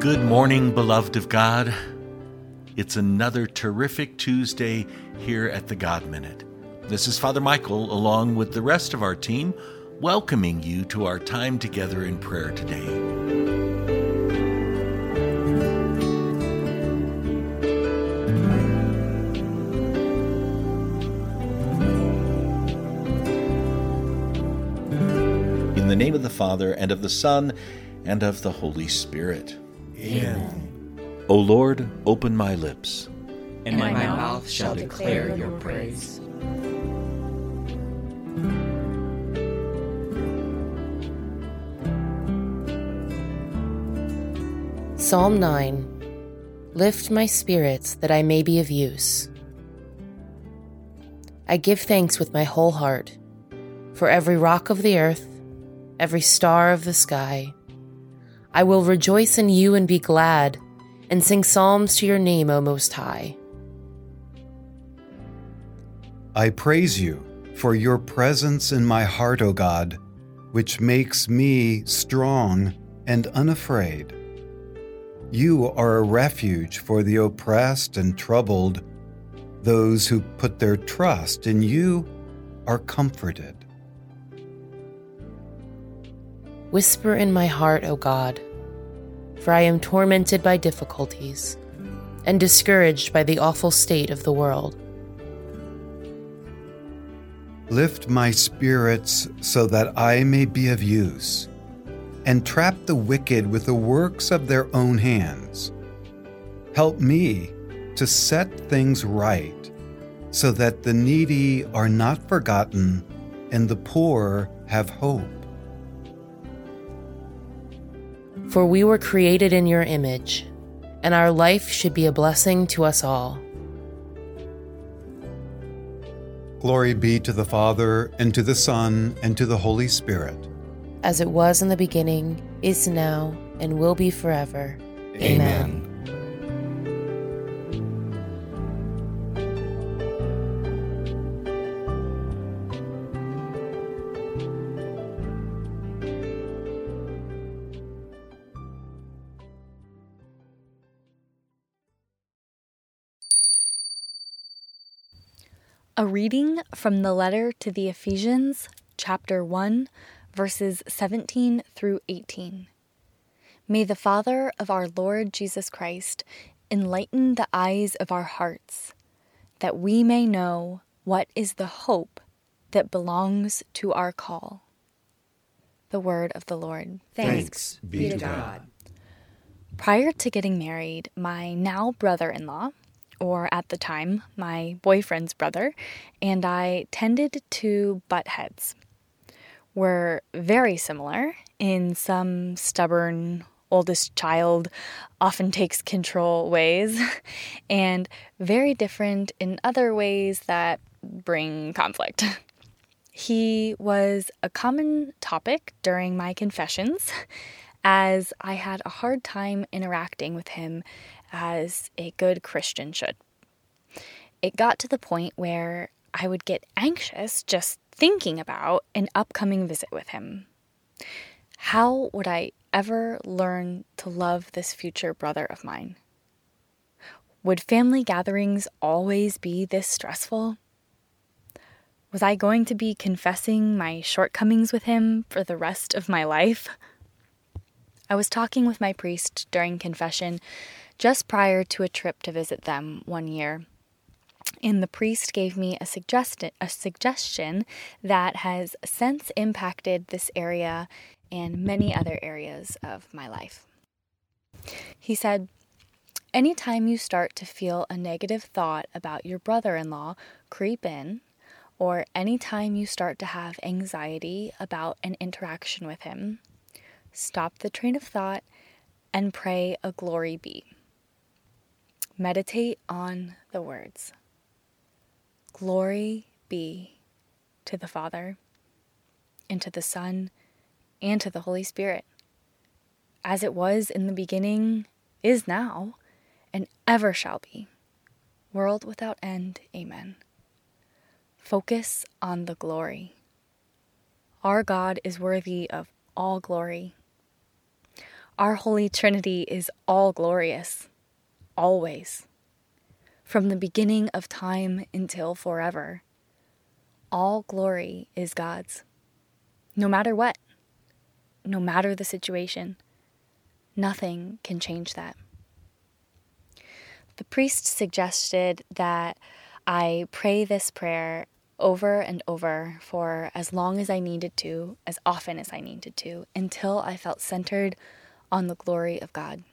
Good morning, beloved of God. It's another terrific Tuesday here at the God Minute. This is Father Michael, along with the rest of our team, welcoming you to our time together in prayer today. In the name of the Father, and of the Son, and of the Holy Spirit. Amen. O Lord, open my lips, And my mouth shall declare your praise. Psalm 9 Lift my spirits that I may be of use. I give thanks with my whole heart for every rock of the earth, every star of the sky. I will rejoice in you and be glad, and sing psalms to your name, O Most High. I praise you for your presence in my heart, O God, which makes me strong and unafraid. You are a refuge for the oppressed and troubled. Those who put their trust in you are comforted. Whisper in my heart, O God, for I am tormented by difficulties and discouraged by the awful state of the world. Lift my spirits so that I may be of use, and trap the wicked with the works of their own hands. Help me to set things right, so that the needy are not forgotten and the poor have hope. For we were created in your image, and our life should be a blessing to us all. Glory be to the Father, and to the Son, and to the Holy Spirit. As it was in the beginning, is now, and will be forever. Amen. A reading from the letter to the Ephesians, chapter 1, verses 17 through 18. May the Father of our Lord Jesus Christ enlighten the eyes of our hearts, that we may know what is the hope that belongs to our call. The word of the Lord. Thanks be to God. Prior to getting married, my now brother in law, or at the time, my boyfriend's brother, and I tended to butt heads. We're very similar in some stubborn, oldest child, often takes control ways, and very different in other ways that bring conflict. He was a common topic during my confessions, as I had a hard time interacting with him as a good Christian should. It got to the point where I would get anxious just thinking about an upcoming visit with him. How would I ever learn to love this future brother of mine? Would family gatherings always be this stressful? Was I going to be confessing my shortcomings with him for the rest of my life? I was talking with my priest during confession just prior to a trip to visit them one year. And the priest gave me a, suggest- a suggestion that has since impacted this area and many other areas of my life. He said, Anytime you start to feel a negative thought about your brother in law creep in, or anytime you start to have anxiety about an interaction with him, stop the train of thought and pray a glory be. Meditate on the words. Glory be to the Father, and to the Son, and to the Holy Spirit, as it was in the beginning, is now, and ever shall be, world without end. Amen. Focus on the glory. Our God is worthy of all glory. Our Holy Trinity is all glorious, always. From the beginning of time until forever, all glory is God's. No matter what, no matter the situation, nothing can change that. The priest suggested that I pray this prayer over and over for as long as I needed to, as often as I needed to, until I felt centered on the glory of God.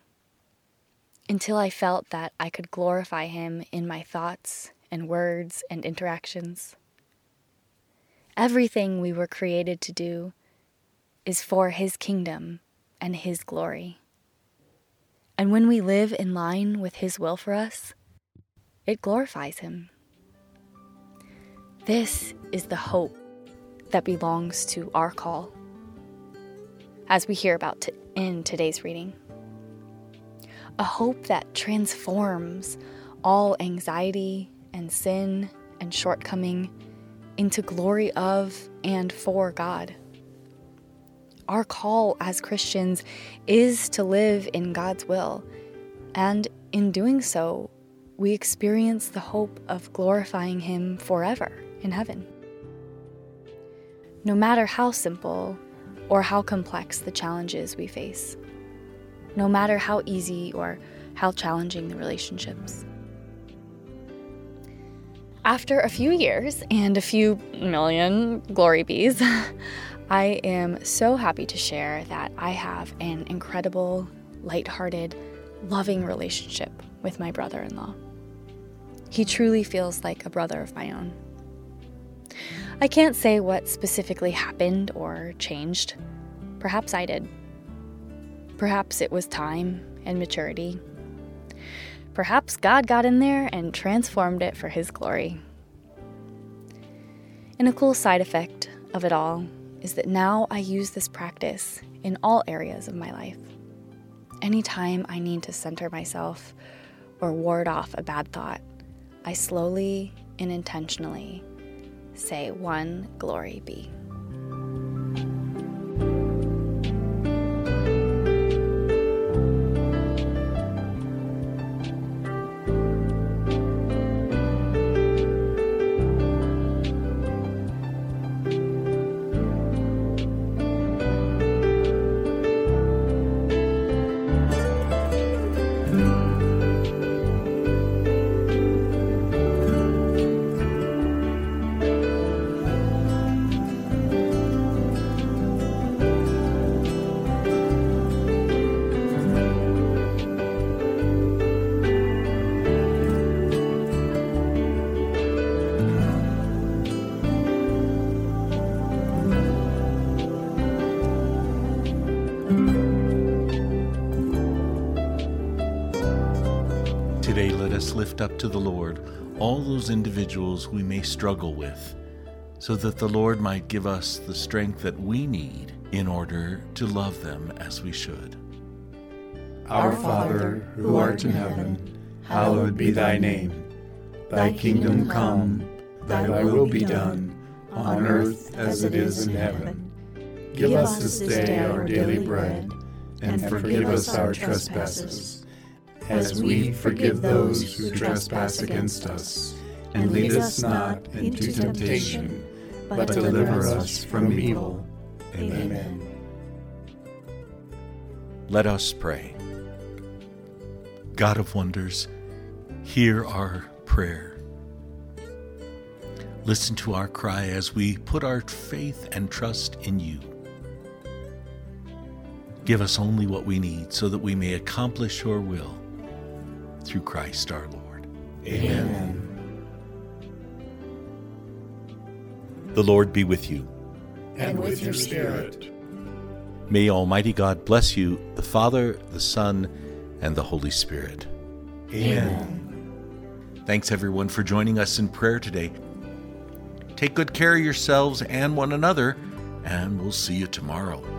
Until I felt that I could glorify Him in my thoughts and words and interactions. Everything we were created to do is for His kingdom and His glory. And when we live in line with His will for us, it glorifies Him. This is the hope that belongs to our call, as we hear about in today's reading. A hope that transforms all anxiety and sin and shortcoming into glory of and for God. Our call as Christians is to live in God's will, and in doing so, we experience the hope of glorifying Him forever in heaven. No matter how simple or how complex the challenges we face, no matter how easy or how challenging the relationships. After a few years and a few million glory bees, I am so happy to share that I have an incredible, lighthearted, loving relationship with my brother in law. He truly feels like a brother of my own. I can't say what specifically happened or changed. Perhaps I did. Perhaps it was time and maturity. Perhaps God got in there and transformed it for His glory. And a cool side effect of it all is that now I use this practice in all areas of my life. Anytime I need to center myself or ward off a bad thought, I slowly and intentionally say one glory be. Today, let us lift up to the Lord all those individuals we may struggle with, so that the Lord might give us the strength that we need in order to love them as we should. Our Father, who art in heaven, hallowed be thy name. Thy kingdom come, thy will be done, on earth as it is in heaven. Give us this day our daily bread, and forgive us our trespasses, as we forgive those who trespass against us. And lead us not into temptation, but deliver us from evil. Amen. Let us pray. God of wonders, hear our prayer. Listen to our cry as we put our faith and trust in you. Give us only what we need so that we may accomplish your will through Christ our Lord. Amen. The Lord be with you. And with your spirit. May Almighty God bless you, the Father, the Son, and the Holy Spirit. Amen. Thanks everyone for joining us in prayer today. Take good care of yourselves and one another, and we'll see you tomorrow.